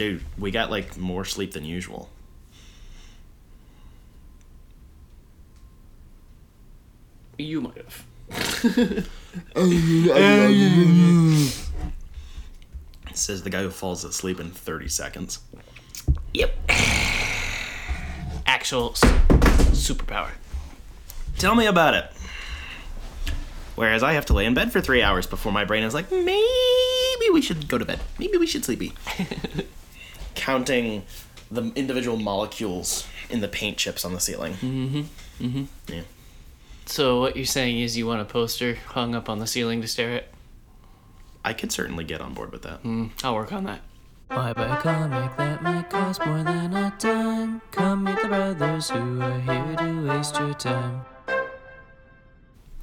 Dude, we got like more sleep than usual. You might have. Says the guy who falls asleep in 30 seconds. Yep. Actual s- superpower. Tell me about it. Whereas I have to lay in bed for three hours before my brain is like, maybe we should go to bed. Maybe we should sleepy. Counting the individual molecules in the paint chips on the ceiling. Mm-hmm. Mm-hmm. Yeah. So what you're saying is you want a poster hung up on the ceiling to stare at? I could certainly get on board with that. I'll work on that. Why buy a comic that might cost more than a dime? Come meet the brothers who are here to waste your time.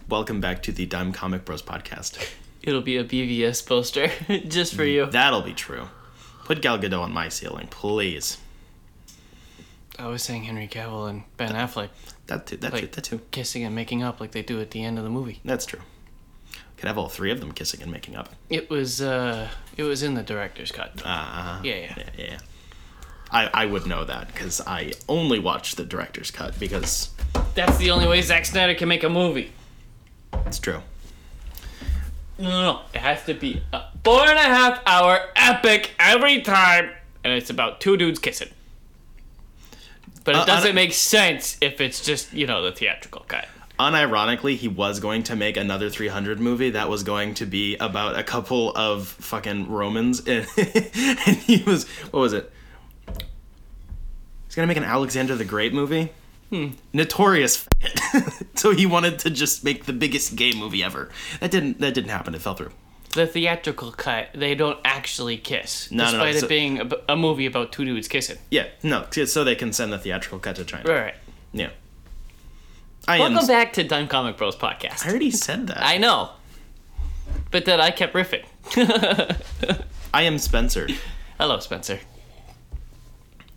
Welcome back to the Dime Comic Bros podcast. It'll be a BVS poster just for you. That'll be true. Put Gal Gadot on my ceiling, please. I was saying Henry Cavill and Ben Affleck That too. That too. That too. kissing and making up like they do at the end of the movie. That's true. Could have all three of them kissing and making up. It was uh it was in the director's cut. Uh, Yeah, yeah. yeah, yeah. I, I would know that because I only watch the director's cut because That's the only way Zack Snyder can make a movie. it's true. No, no, no. It has to be a four and a half hour epic every time, and it's about two dudes kissing. But it Uh, doesn't don't- make sense if it's just, you know, the theatrical cut. Unironically, he was going to make another 300 movie that was going to be about a couple of fucking Romans, and, and he was what was it? He's gonna make an Alexander the Great movie. Hmm. Notorious, so he wanted to just make the biggest gay movie ever. That didn't. That didn't happen. It fell through. The theatrical cut, they don't actually kiss, No, no, no, despite it so- being a, a movie about two dudes kissing. Yeah, no, so they can send the theatrical cut to China. Right. right. Yeah. I Welcome am. back to Dime Comic Bros podcast. I already said that. I know, but then I kept riffing. I am Spencer. Hello, Spencer.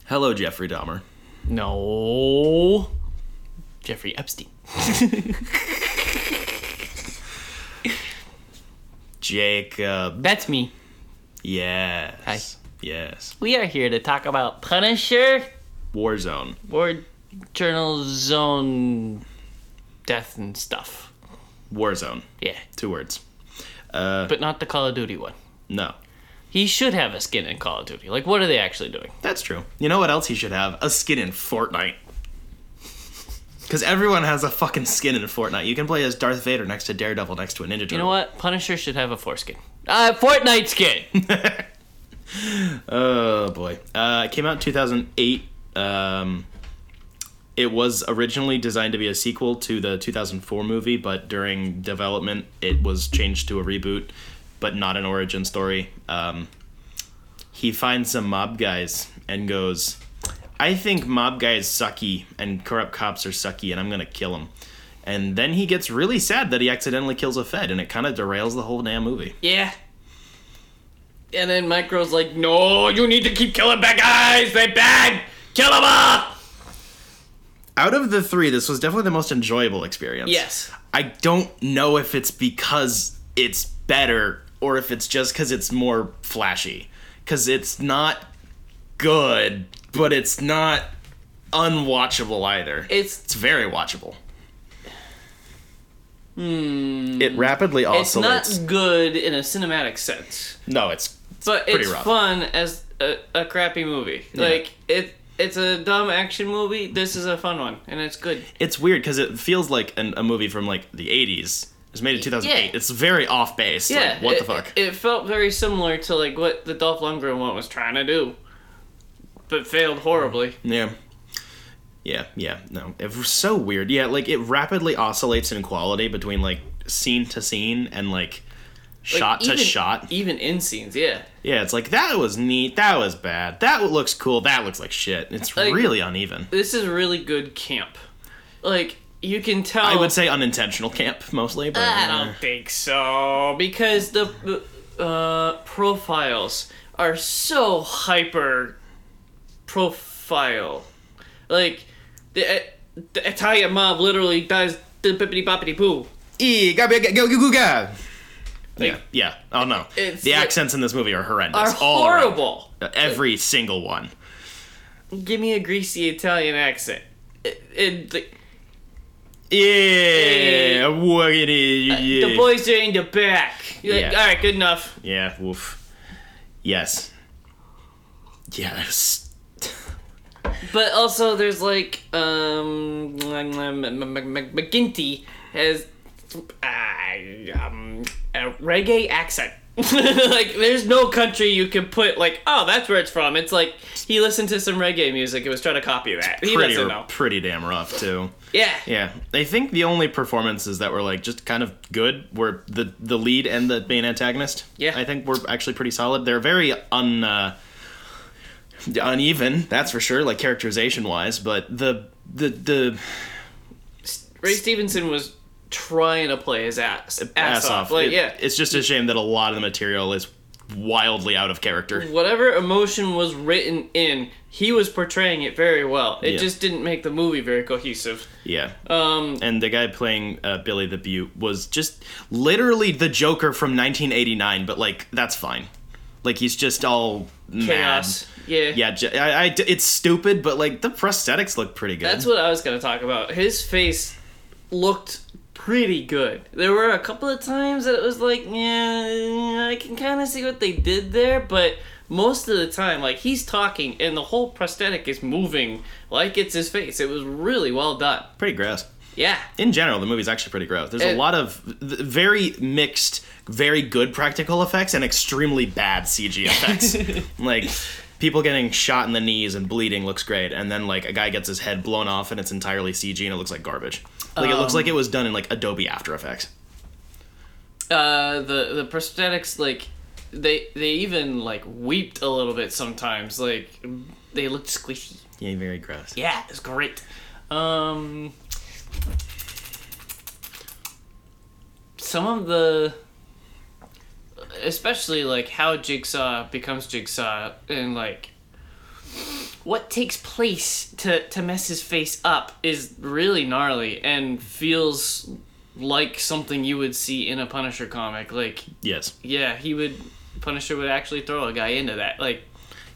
Hello, Jeffrey Dahmer. No, Jeffrey Epstein. Jacob. That's me. Yes. Hi. Yes. We are here to talk about Punisher, Warzone. War Journal Zone, death and stuff. Warzone. Yeah, Two words. Uh, but not the Call of Duty one. no. He should have a skin in Call of Duty. Like, what are they actually doing? That's true. You know what else he should have? A skin in Fortnite. Because everyone has a fucking skin in Fortnite. You can play as Darth Vader next to Daredevil next to a Ninja Turtle. You know what? Punisher should have a foreskin. Uh, Fortnite skin. Oh boy. Uh, it came out in 2008. Um, it was originally designed to be a sequel to the 2004 movie, but during development, it was changed to a reboot, but not an origin story. Um, he finds some mob guys and goes, I think mob guys sucky and corrupt cops are sucky, and I'm gonna kill them. And then he gets really sad that he accidentally kills a Fed, and it kind of derails the whole damn movie. yeah. And then Micro's like, no, you need to keep killing bad guys. They bad. Kill them all. out of the three, this was definitely the most enjoyable experience. Yes. I don't know if it's because it's better or if it's just because it's more flashy. Because it's not good, but it's not unwatchable either. It's It's very watchable. It rapidly Hmm. it's not good in a cinematic sense. no, it's but pretty it's rough. fun as a, a crappy movie. Like it, it's a dumb action movie. This is a fun one, and it's good. it's weird because it feels like an, a movie from like the 80s. It was made in 2008. Yeah. It's very off base. Yeah, Like, what it, the fuck? It, it felt very similar to like what the Dolph Lundgren one was trying to do, but failed horribly. Yeah. Yeah, yeah, no. It was so weird. Yeah, like it rapidly oscillates in quality between like scene to scene and like Like, shot to even- shot. even in scenes. Yeah, Yeah, it's like that was neat, that was bad. That looks cool, that looks like shit. It's Like- really uneven. this is really good camp. Like you can tell. I would say unintentional camp mostly, but I uh, don't think so because the uh, profiles are so hyper profile. Like the, the Italian mob literally does the bippity boppity poo. E, go, go, go, go, go, go. yeah, yeah. Oh no, It's the like- accents in this movie are horrendous. are all horrible. Uh, Every single one. Give me a greasy Italian accent. It, it, the, Yeah, what it is? Yeah. Uh, the boys are in the back. You're like, Yeah. all right, good enough. Yeah, woof. Yes. Yes. But also, there's like um, McGinty has uh, um, a reggae accent. like, there's no country you can put like, oh, that's where it's from. It's like he listened to some reggae music and was trying to copy that. He Pretty, pretty damn rough too. Yeah. Yeah, I think the only performances that were like just kind of good were the the lead and the main antagonist. Yeah. I think were actually pretty solid. They're very un uh, uneven, that's for sure, like characterization wise. But the the the Ray Stevenson was trying to play his ass ass, off. Like, It- yeah. it's just a shame that a lot of the material is wildly out of character. whatever emotion was written in, he was portraying it very well. It Yeah. just didn't make the movie very cohesive. Yeah. Um, and the guy playing uh, Billy the Beaut was just literally the Joker from 1989, but like that's fine. Like he's just all chaos. mad. Yeah. Yeah, I, I- it's stupid, but like the prosthetics look pretty good. That's what I was gonna talk about. His face looked pretty good. There were a couple of times that it was like, yeah, I can kind of see what they did there, but most of the time, like he's talking and the whole prosthetic is moving like it's his face. It was really well done. pretty gross. Yeah. In general, the movie's actually pretty gross. There's a lot of th- very mixed, very good practical effects and extremely bad CG effects. like people getting shot in the knees and bleeding looks great, and then like a guy gets his head blown off and it's entirely CG and it looks like garbage. Like it looks Um, like it was done in like Adobe After Effects. Uh, the the prosthetics like they they even like weeped a little bit sometimes. Like they looked squishy. Yeah, very gross. Yeah, it's great. Um, some of the, especially like how Jigsaw becomes Jigsaw and like what takes place to to mess his face up is really gnarly and feels like something you would see in a Punisher comic. Like, Yes. yeah, he would Punisher would actually throw a guy into that. Like,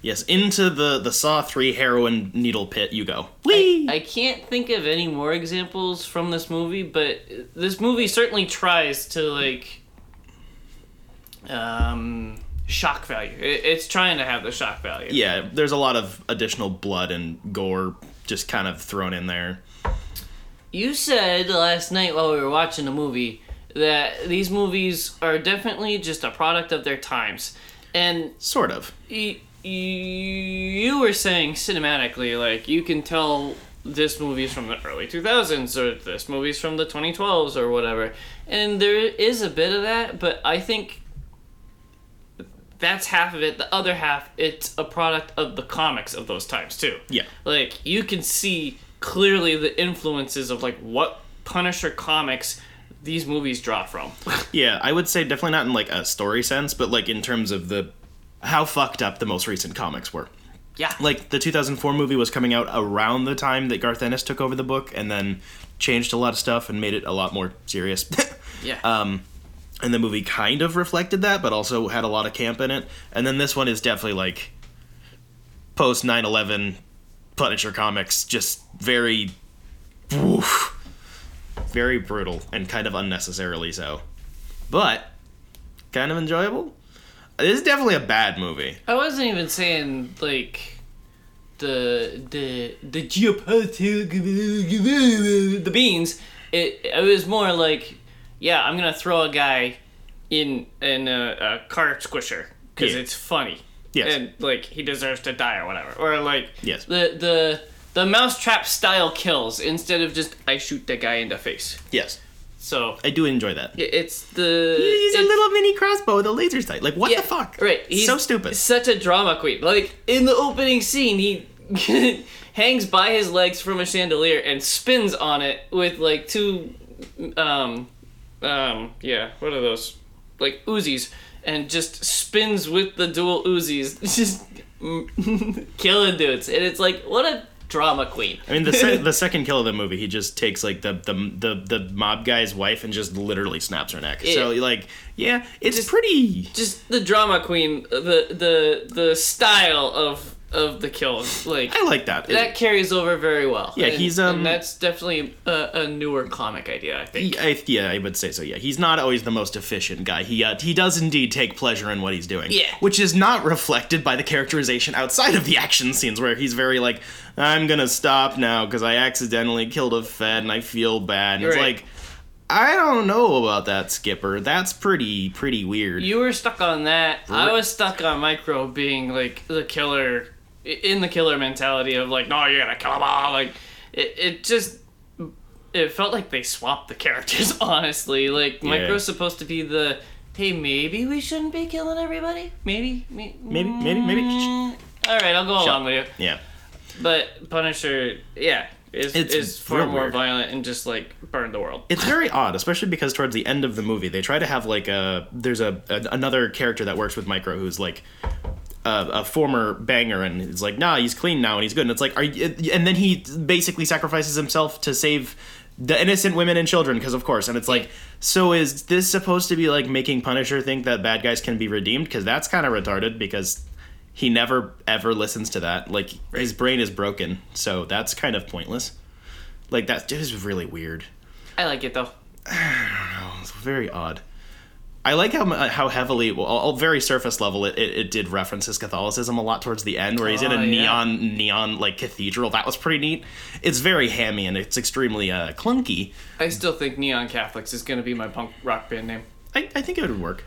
Yes, into the the Saw three heroin needle pit you go. Whee! I can't think of any more examples from this movie, but this movie certainly tries to like um shock value. It, it's trying to have the shock value. yeah, there's a lot of additional blood and gore just kind of thrown in there. You said last night while we were watching the movie that these movies are definitely just a product of their times. And Sort of. y- you were saying cinematically, like, you can tell this movie's from the early 2000s or this movie's from the 2012s or whatever. And there is a bit of that, but I think that's half of it. The other half, it's a product of the comics of those times, too. Yeah. Like, you can see clearly the influences of, like, what Punisher comics these movies draw from. Yeah, I would say definitely not in like a story sense, but like in terms of the how fucked up the most recent comics were. yeah. Like the 2004 movie was coming out around the time that Garth Ennis took over the book and then changed a lot of stuff and made it a lot more serious. yeah. um and the movie kind of reflected that but also had a lot of camp in it. And then this one is definitely like post 9/11 Punisher comics just very oof, very brutal and kind of unnecessarily so. But kind of enjoyable. This is definitely a bad movie. I wasn't even saying like the the the geopolitical the beans. It it was more like, yeah, I'm gonna throw a guy in in a, a car squisher because Yeah. it's funny. Yes. And like he deserves to die or whatever. Or like Yes. the the the mousetrap style kills instead of just I shoot the guy in the face. Yes. So I do enjoy that. it's the He's a little mini crossbow with a laser sight. Like what Yeah, the fuck? Right. He's so stupid. Such a drama queen. Like in the opening scene, he hangs by his legs from a chandelier and spins on it with like two, um, um, yeah, what are those? Like Uzis, and just spins with the dual Uzis, just killing dudes. And it's like what a drama queen. I mean, the se- the second kill of the movie, he just takes like the the the, the mob guy's wife and just literally snaps her neck. So Yeah. like, yeah, it's Just- pretty. Just the drama queen, the the the style of of the kills, like I like that. that carries over very well. Yeah, And- he's, um, and that's definitely a, a newer comic idea. I think. He- I, yeah, I would say so. Yeah, he's not always the most efficient guy. He uh, he does indeed take pleasure in what he's doing. Yeah. which is not reflected by the characterization outside of the action scenes, where he's very like, "I'm gonna stop now because I accidentally killed a Fed and I feel bad." And You're it's right. like, I don't know about that, Skipper. That's pretty pretty weird. You were stuck on that. I was stuck on Micro being like the killer, in the killer mentality of like, no, you're gonna kill them all. Like, it, it just, it felt like they swapped the characters. Honestly, like Micro's supposed to be the, hey, maybe we shouldn't be killing everybody. Maybe, maybe, Maybe- maybe- maybe- Mm, All right, I'll go along with you. yeah. But Punisher, yeah, is It's is far more weird. violent and just like burn the world. It's very odd, especially because towards the end of the movie, they try to have like a there's a, a another character that works with Micro who's like a, a former banger, and he's like, nah, he's clean now and he's good. And it's like, are you, and then he basically sacrifices himself to save the innocent women and children, because of course. And it's like, so is this supposed to be like making Punisher think that bad guys can be redeemed? Because that's kind of retarded. Because he never ever listens to that. Like his brain is broken, so that's kind of pointless. Like that is really weird. I like it though. I don't know. It's very odd. I like how how heavily, well, all very surface level, it, it, it did reference his Catholicism a lot towards the end, where he's in Oh, a yeah. neon neon like cathedral. That was pretty neat. It's very hammy and it's extremely uh, clunky. I still think Neon Catholics is gonna be my punk rock band name. I, I think it would work.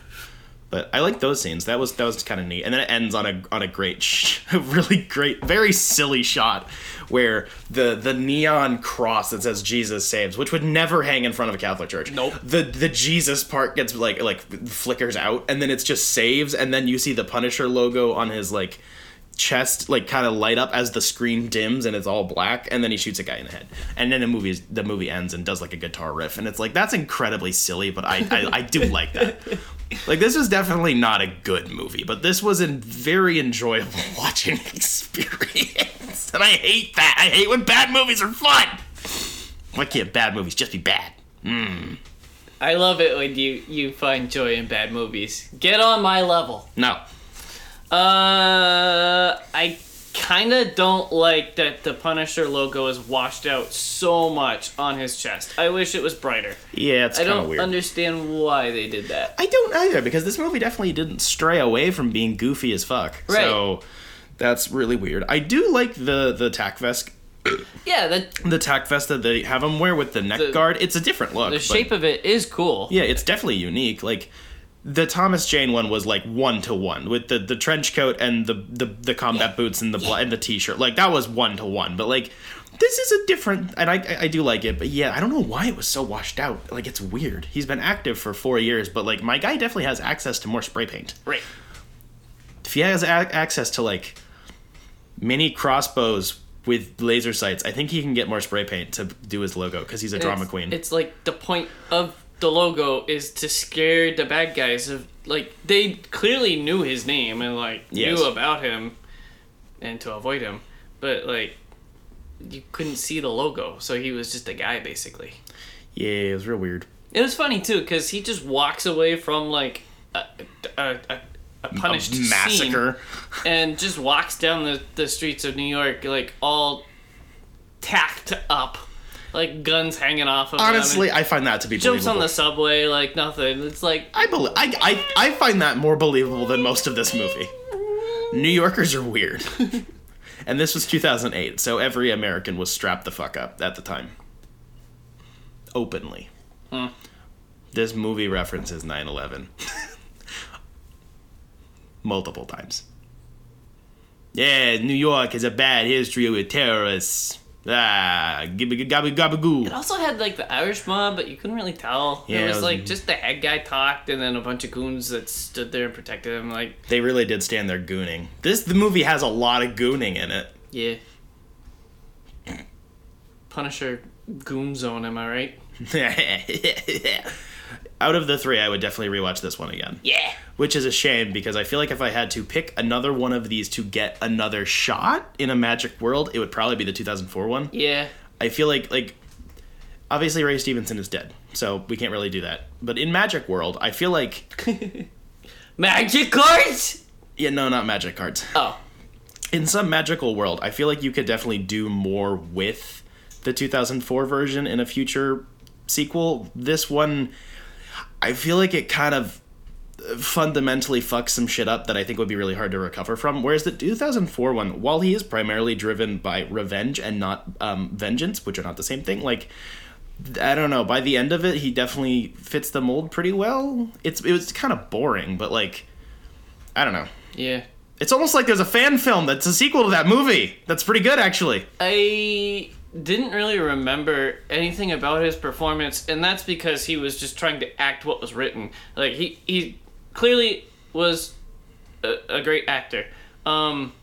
But I like those scenes. That was that was kind of neat. And then it ends on a on a great, sh- a really great, very silly shot where the the neon cross that says Jesus saves, which would never hang in front of a Catholic church. Nope. The the Jesus part gets like like flickers out, and then it's just saves, and then you see the Punisher logo on his like chest like kind of light up as the screen dims and it's all black and then he shoots a guy in the head and then the movie the movie ends and does like a guitar riff and it's like that's incredibly silly but i i, I do like that like this was definitely not a good movie but this was a very enjoyable watching experience and i hate that i hate when bad movies are fun why can't bad movies just be bad Mm. I love it when you you find joy in bad movies. Get on my level. no Uh, I kind of don't like that the Punisher logo is washed out so much on his chest. I wish it was brighter. yeah it's I kind of weird. I don't weird understand why they did that. I don't either because this movie definitely didn't stray away from being goofy as fuck. Right. So that's really weird. I do like the the tack vest, Yeah, the the tack vest that they have him wear with the neck The- guard. It's a different look. the shape of it is cool. yeah, it's definitely unique. Like the Thomas Jane one was like one to one with the the trench coat and the the, the combat boots and the bl- and the t-shirt. Like that was one to one. But like this is a different and I I- do like it, but yeah, I don't know why it was so washed out. Like it's weird. He's been active for 4 years, but like my guy definitely has access to more spray paint. Right. if he has a- access to like mini crossbows with laser sights, I think he can get more spray paint to do his logo because he's a drama it's, queen. It's like the point of the logo is to scare the bad guys of like they clearly knew his name and like Yes. knew about him and to avoid him, but like you couldn't see the logo, so he was just a guy basically. yeah, it was real weird. It was funny too because he just walks away from like a a, a, a punished a massacre. and just walks down the, the streets of New York like all tacked up, like guns hanging off of him. Honestly, I find that to be jumps believable. on the subway like nothing. It's like I, believe I, I, I find that more believable than most of this movie. New Yorkers are weird. and this was 2008, so every American was strapped the fuck up at the time. Openly. Hmm. This movie references 9 11. Multiple times. Yeah, New York has a bad history with terrorists. Ah, gibba gabba goo. it also had like the Irish mob, but you couldn't really tell. Yeah, it it was was- like just the head guy talked, and then a bunch of goons that stood there and protected him. Like They really did stand there gooning. This the movie has a lot of gooning in it. yeah, Punisher goon zone. Am I right? Out of the three, I would definitely rewatch this one again. Yeah. Which is a shame because I feel like if I had to pick another one of these to get another shot in a magic world, it would probably be the 2004 one. Yeah. I feel like like obviously Ray Stevenson is dead, so we can't really do that. But in Magic World, I feel like Magic cards? yeah, no, not magic cards. Oh. In some magical world, I feel like you could definitely do more with the 2004 version in a future sequel. This one I feel like it kind of fundamentally fucks some shit up that I think would be really hard to recover from. Whereas the 2004 one, while he is primarily driven by revenge and not um, vengeance, which are not the same thing, like I don't know. By the end of it, he definitely fits the mold pretty well. It's it was kind of boring, but like I don't know. Yeah. It's almost like there's a fan film that's a sequel to that movie. That's pretty good, actually. I didn't really remember anything about his performance, and that's because he was just trying to act what was written. Like he he clearly was a, a great actor. Um,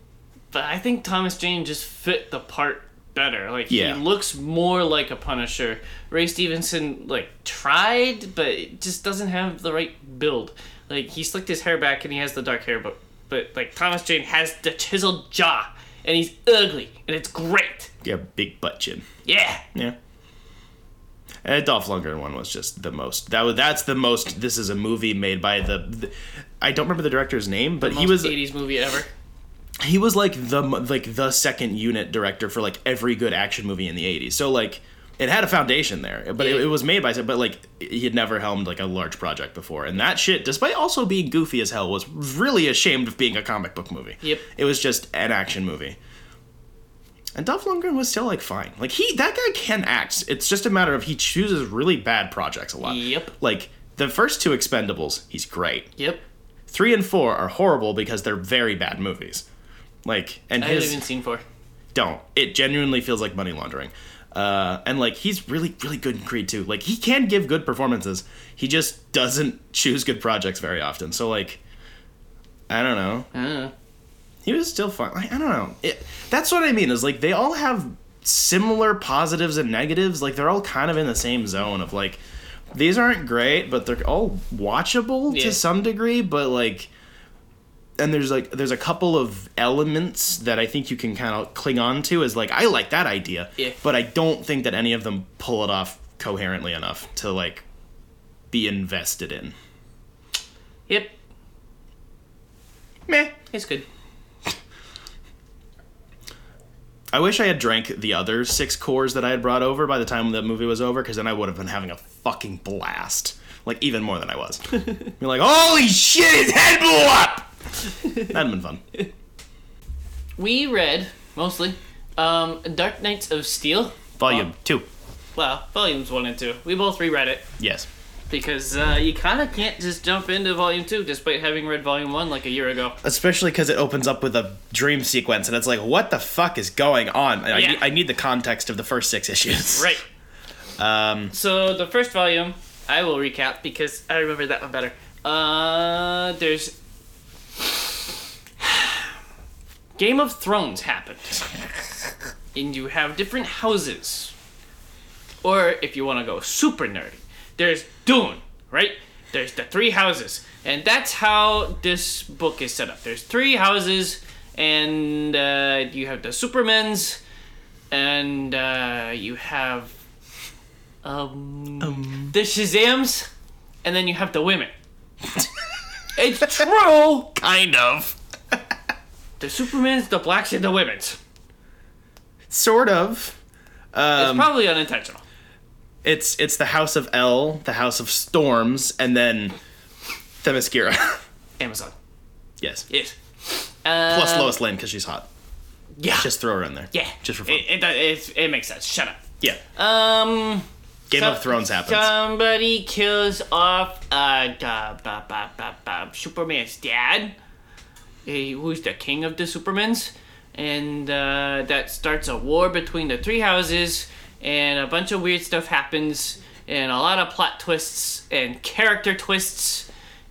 but I think Thomas Jane just fit the part better. Like Yeah. he looks more like a Punisher. Ray Stevenson like tried, but just doesn't have the right build. Like he slicked his hair back and he has the dark hair, but but like Thomas Jane has the chiseled jaw and he's ugly and it's great. Yeah, big butt chin. Yeah. Yeah. And Dolph Lundgren one was just the most. That was that's the most. This is a movie made by the. the I don't remember the director's name, but he was. Most was 80s movie ever. he was like the like the second unit director for like every good action movie in the 80s so like it had a foundation there but it, Yeah. it was made by but like he had never helmed like a large project before and that shit despite also being goofy as hell was really ashamed of being a comic book movie Yep. it was just an action movie and Dolph Lundgren was still like fine like he that guy can act it's just a matter of he chooses really bad projects a lot Yep. like the first two expendables he's great Yep. three and four are horrible because they're very bad movies like and I his haven't even seen four. don't. It genuinely feels like money laundering. Uh, and like he's really, really good in Creed too. Like he can give good performances. He just doesn't choose good projects very often. So like, I don't know. I don't know. He was still fun. Like, I don't know. It, that's what I mean. Is like they all have similar positives and negatives. Like they're all kind of in the same zone of like these aren't great, but they're all watchable Yeah. to some degree. But like, and there's like there's a couple of elements that I think you can kind of cling on to as like I like that idea, Yeah. but I don't think that any of them pull it off coherently enough to like be invested in. Yep. Meh. It's good. I wish I had drank the other six Coors that I had brought over by the time the movie was over, because then I would have been having a fucking blast. Like, even more than I was. You're like, holy shit, his head blew up! That'd have been fun. We read, mostly, um, Dark Knights of Steel. Volume Uh, two. well, volumes one and two. We both reread it Yes. because uh, you kind of can't just jump into volume two despite having read volume one like a year ago. Especially because it opens up with a dream sequence, and it's like, what the fuck is going on? I, Yeah. need, I need the context of the first six issues. Right. Um, So the first volume, I will recap because I remember that one better. Uh, there's Game of Thrones happened, and you have different houses. Or if you want to go super nerdy, there's Dune, right? There's the three houses, and that's how this book is set up. There's three houses, and uh, you have the Supermans, and uh, you have um, the Shazams, and then you have the women. it's true. kind of. The Supermans, the Blacks, and the Women's. Sort of. It's Um, probably unintentional. it's it's the House of El, the House of Storms, and then Themyscira. Amazon. yes. Yes. Uh, Plus Lois Lane because she's hot. Yeah. Just throw her in there. yeah. Just for fun. It, it, it, it makes sense. Shut up. yeah. Um. Game so- of Thrones happens. Somebody kills off uh, da, ba, ba, ba, ba, Superman's dad, eh, who's the king of the Supermans, and uh, that starts a war between the three houses, and a bunch of weird stuff happens, and a lot of plot twists and character twists,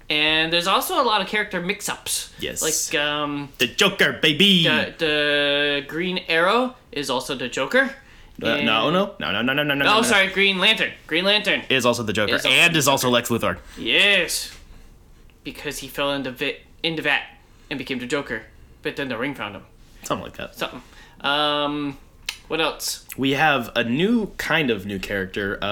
and there's also a lot of character mix-ups. Yes. Like um, the Joker, baby. the, the Green Arrow is also the Joker. Uh, no, no, no, no, no, no, no, no. Oh, no. sorry, Green Lantern. Green Lantern. Is also the Joker Is also and the is also Lex Luthor. Yes. Because he fell into vit into vat and became the Joker, but then the ring found him. Something like that. Something. Um, what else? We have a new kind of new character. Uh,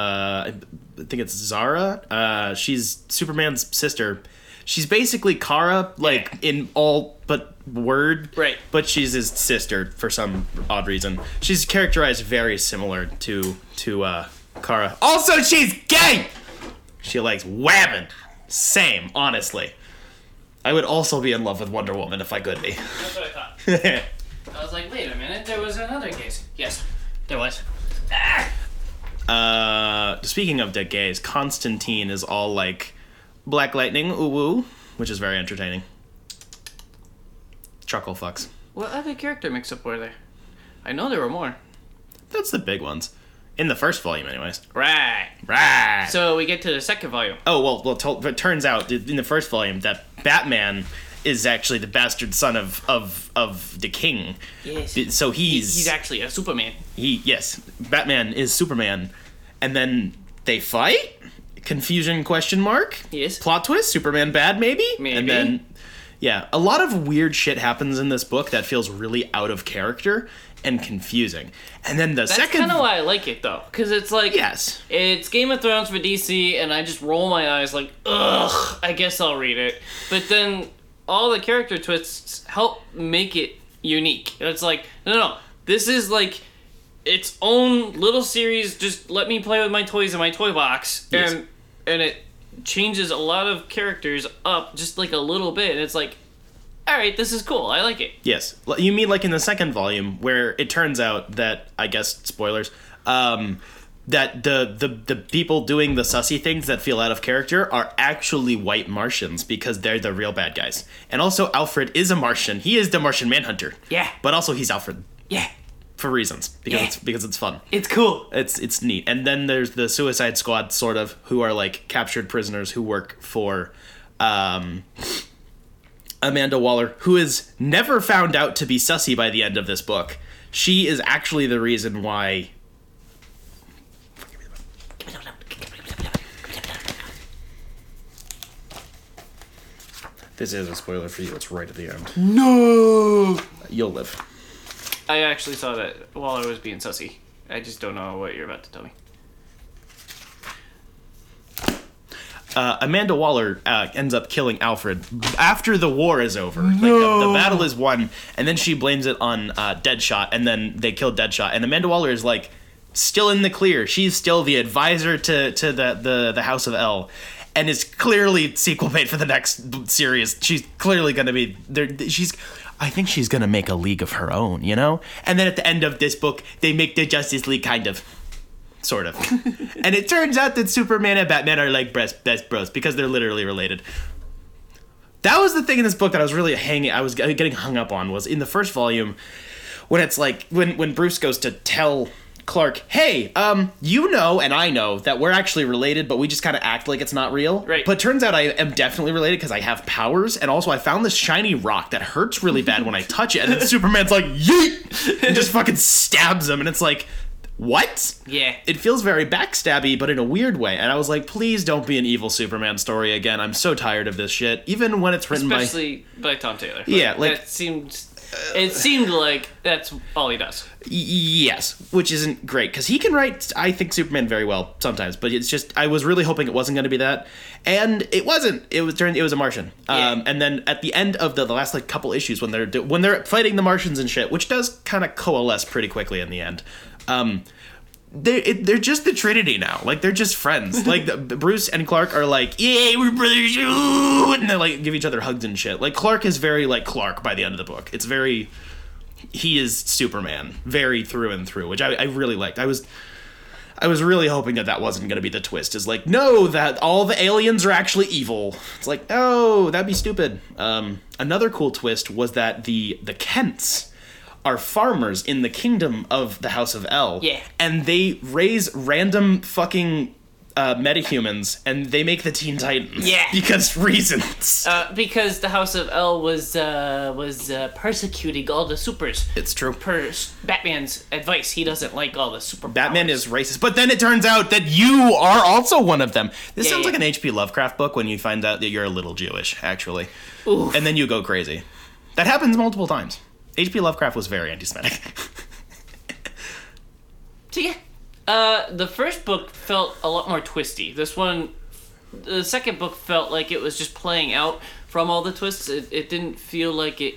I think it's Zala. Uh, she's Superman's sister. She's basically Kara, like in all but word. Right. But she's his sister for some odd reason. She's characterized very similar to to uh, Kara. Also, she's gay. She likes whamming. Same, honestly. I would also be in love with Wonder Woman if I could be. That's what I thought. I was like, wait a minute, there was another case. Yes, there was. Ah! Uh, speaking of dead gays, Constantine is all like Black Lightning, ooh woo, which is very entertaining. Chuckle fucks. What other character mix-up were there? I know there were more. That's the big ones. In the first volume, anyways. Right. Right. So we get to the second volume. oh well, well. To- it turns out in the first volume that Batman is actually the bastard son of of of the king. Yes. So he's He's actually a Superman. he yes, Batman is Superman, and then they fight. Confusion question mark. Yes. Plot twist. Superman bad maybe. Maybe. And then yeah, a lot of weird shit happens in this book that feels really out of character and confusing. And then the That's second kind of why I like it though, because it's like yes, It's Game of Thrones for DC, and I just roll my eyes like, ugh, I guess I'll read it. But then all the character twists help make it unique. It's like, no, no, this is like its own little series. Just let me play with my toys in my toy box, Yes. and and it changes a lot of characters up just like a little bit. And it's like, all right, this is cool. I like it. yes. You mean like in the second volume where it turns out that I guess spoilers. Um, that the, the the people doing the sussy things that feel out of character are actually white Martians because they're the real bad guys. And also Alfred is a Martian. He is the Martian Manhunter. Yeah. But also he's Alfred Yeah, for reasons because Yeah. it's because it's fun. it's cool. It's it's neat. And then there's the Suicide Squad sort of who are like captured prisoners who work for um Amanda Waller, who is never found out to be sussy by the end of this book. She is actually the reason why This is a spoiler for you. It's right at the end. No. You'll live. I actually saw that Waller was being sussy. I just don't know what you're about to tell me. Uh, Amanda Waller uh, ends up killing Alfred after the war is over. Like the, the battle is won, and then she blames it on uh, Deadshot, and then they kill Deadshot. And Amanda Waller is like still in the clear. She's still the advisor to to the the, the House of El. And is clearly sequel bait for the next series. She's clearly gonna be there. She's, I think she's gonna make a league of her own, you know. And then at the end of this book, they make the Justice League kind of sort of. and it turns out that Superman and Batman are like best best bros because they're literally related. That was the thing in this book that I was really hanging. I was getting hung up on was in the first volume when it's like when when Bruce goes to tell Clark, "Hey, um, you know and I know that we're actually related, but we just kind of act like it's not real." Right. But turns out I am definitely related because I have powers, and also I found this shiny rock that hurts really bad when I touch it, and then Superman's like, "Yeet!" and just fucking stabs him, and it's like, "What?" Yeah. it feels very backstabby, but in a weird way. And I was like, please don't be an evil Superman story again. I'm so tired of this shit. Even when it's written by Especially by Tom Taylor. Yeah, like- that seemed. It seemed like that's all he does. yes, which isn't great because he can write. I think Superman very well sometimes, but it's just I was really hoping it wasn't going to be that, and it wasn't. It was turned. It was a Martian. Yeah. Um, and then at the end of the, the last like couple issues when they're when they're fighting the Martians and shit, which does kind of coalesce pretty quickly in the end. Um, they're it, they're just the Trinity now. Like they're just friends. Like the, Bruce and Clark are like, yeah, we're brothers, ooh," and they like give each other hugs and shit. Like Clark is very like Clark by the end of the book. It's very he is Superman, very through and through, which I, I really liked. I was I was really hoping that that wasn't going to be the twist. Is like, no, that all the aliens are actually evil. It's like, oh, that'd be stupid. Um, another cool twist was that the the Kents are farmers in the kingdom of the House of El. Yeah. and they raise random fucking uh, metahumans, and they make the Teen Titans. Yeah. because reasons. Uh, because the House of El was uh, was uh, persecuting all the supers. it's true. Per Batman's advice, he doesn't like all the super. Batman is racist, but then it turns out that you are also one of them. This Yeah, sounds yeah. like an H.P. Lovecraft book when you find out that you're a little Jewish, actually, Oof. and then you go crazy. That happens multiple times. H.P. Lovecraft was very anti-Semitic. So yeah, uh, the first book felt a lot more twisty. This one, the second book felt like it was just playing out from all the twists. It, it didn't feel like it.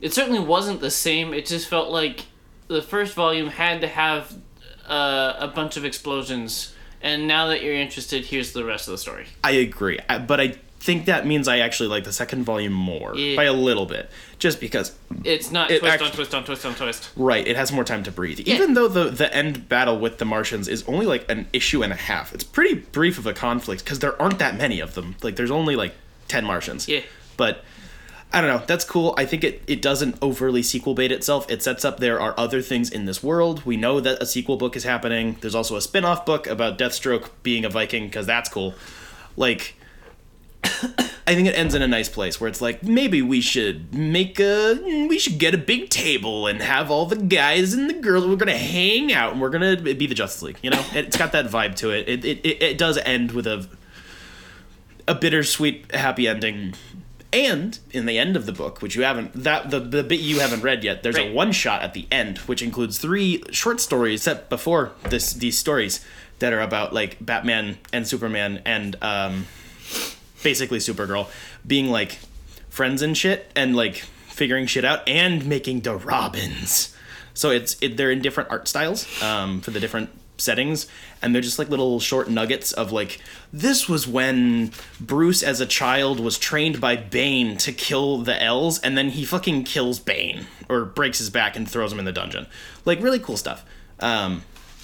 It certainly wasn't the same. It just felt like the first volume had to have uh, a bunch of explosions. And now that you're interested, here's the rest of the story. I agree, I- but I think that means I actually like the second volume more Yeah. by a little bit, just because It's not It twist actu- on twist on twist on twist. Right, it has more time to breathe. Even though the the end battle with the Martians is only like an issue and a half. It's pretty brief of a conflict because there aren't that many of them. Like there's only like 10 Martians. Yeah. But I don't know. That's cool. I think it, it doesn't overly sequel bait itself. It sets up there are other things in this world. We know that a sequel book is happening. There's also a spin-off book about Deathstroke being a Viking because that's cool. Like I think it ends in a nice place where it's like maybe we should make a we should get a big table and have all the guys and the girls we're gonna hang out and we're gonna be the Justice League. You know, it's got that vibe to it. It it, it, it does end with a a bittersweet happy ending. And in the end of the book, which you haven't that the, the bit you haven't read yet, there's a one shot at the end, which includes three short stories set before this these stories that are about like Batman and Superman and um basically Supergirl being like friends and shit and like figuring shit out and making the Robins. So it's it, they're in different art styles um, for the different settings and they're just like little short nuggets of like this was when Bruce as a child was trained by Bane to kill the El's and then he fucking kills Bane or breaks his back and throws him in the dungeon. Like really cool stuff. Um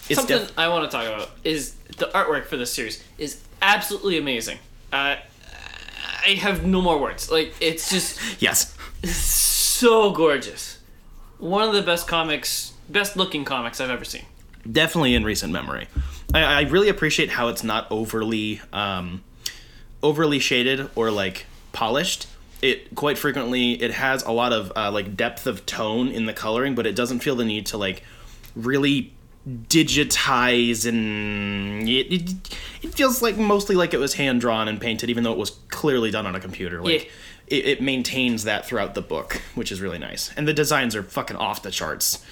it's Something def- I want to talk about is the artwork for this series is absolutely amazing. Uh, I have no more words. Like it's just yes. so gorgeous. One of the best comics, best looking comics I've ever seen. definitely in recent memory. I, I really appreciate how it's not overly um, overly shaded or like polished. It quite frequently it has a lot of uh, like depth of tone in the coloring, but it doesn't feel the need to like really digitize and it, it, it feels like mostly like it was hand drawn and painted even though it was clearly done on a computer like Yeah. it, it maintains that throughout the book which is really nice and the designs are fucking off the charts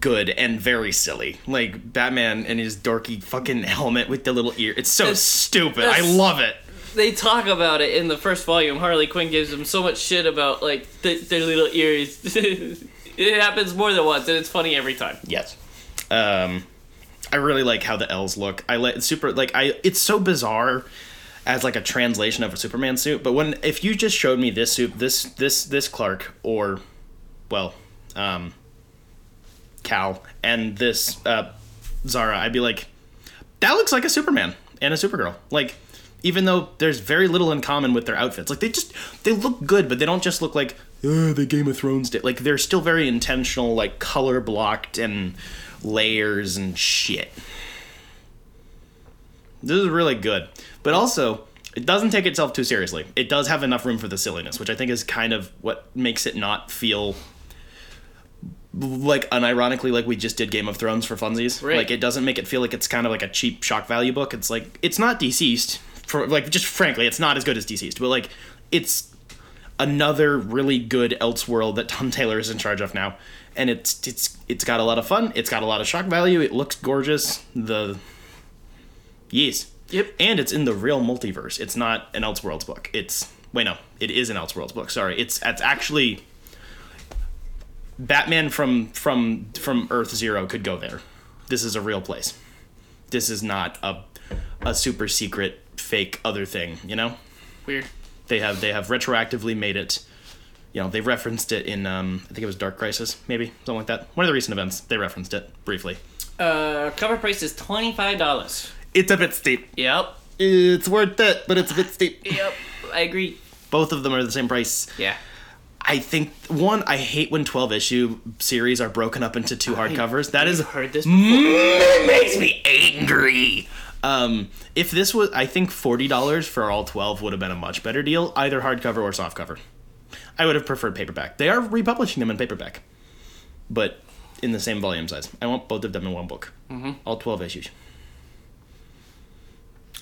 good and very silly. Like Batman and his dorky fucking helmet with the little ear. It's so That's- stupid. I love it. They talk about it in the first volume. Harley Quinn gives them so much shit about like th- their little ears. it happens more than once, and it's funny every time. Yes. Um I really like how the El's look. I like super like I it's so bizarre as like a translation of a Superman suit, but when if you just showed me this suit, this this this Clark or well, um Kal and this uh Zala, I'd be like that looks like a Superman and a Supergirl. Like even though there's very little in common with their outfits. Like they just they look good, but they don't just look like oh, the Game of Thrones did. Like they're still very intentional, like color blocked and layers and shit. This is really good. But also, it doesn't take itself too seriously. It does have enough room for the silliness, which I think is kind of what makes it not feel like unironically like we just did Game of Thrones for funsies. Right. Like it doesn't make it feel like it's kind of like a cheap shock value book. It's like it's not DCeased. For like just frankly, it's not as good as DCeased, but like it's another really good Elseworld that Tom Taylor is in charge of now. And it's it's it's got a lot of fun. It's got a lot of shock value. It looks gorgeous. The yes. Yep. And it's in the real multiverse. It's not an Elseworlds book. It's wait no, it is an Elseworlds book. Sorry. It's it's actually Batman from from from Earth Zero could go there. This is a real place. This is not a a super secret fake other thing, you know? Weird. They have they have retroactively made it. You know, they referenced it in um I think it was Dark Crisis, maybe, something like that. One of the recent events, they referenced it briefly. Uh, cover price is twenty five dollars. It's a bit steep. Yep. It's worth it, but it's a bit steep. Yep. I agree. Both of them are the same price. Yeah. I I think one, I hate when twelve issue series are broken up into two hardcovers. That is I've heard this before. it makes me angry. Um, if this was, I think forty dollars for all twelve would have been a much better deal, either hardcover or softcover. I would have preferred paperback. They are republishing them in paperback, but in the same volume size. I want both of them in one book. Mm-hmm. All twelve issues.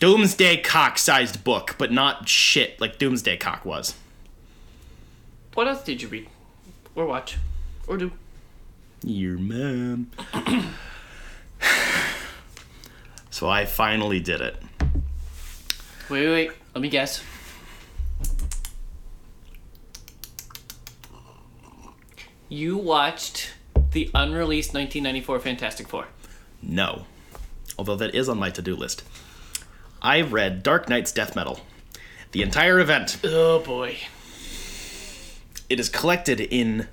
Doomsday Clock sized book, but not shit like Doomsday Clock was. What else did you read? Or watch? Or do? Your man. so I finally did it. Wait, wait, wait. Let me guess. You watched the unreleased 1994 Fantastic Four. No. Although that is on my to do list. I read Dark Nights Death Metal. The entire event. Oh boy. It is collected in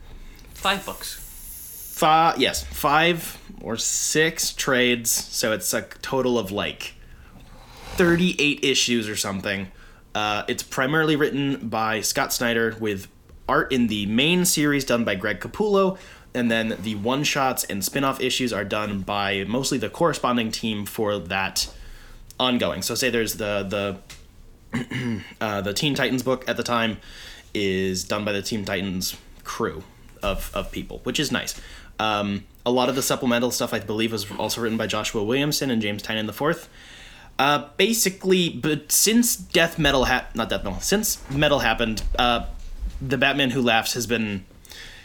Five books. five, yes, five or six trades. So it's a total of like 38 issues or something. Uh, it's primarily written by Scott Snyder with art in the main series done by Greg Capullo. And then the one shots and spin off issues are done by mostly the corresponding team for that ongoing. So say there's the the uh, the Teen Titans book at the time is done by the Teen Titans crew of of people, which is nice. Um, a lot of the supplemental stuff, I believe, was also written by Joshua Williamson and James Tynion Fourth. Uh, basically, but since death metal ha- not death metal, since metal happened, uh, the Batman Who Laughs has been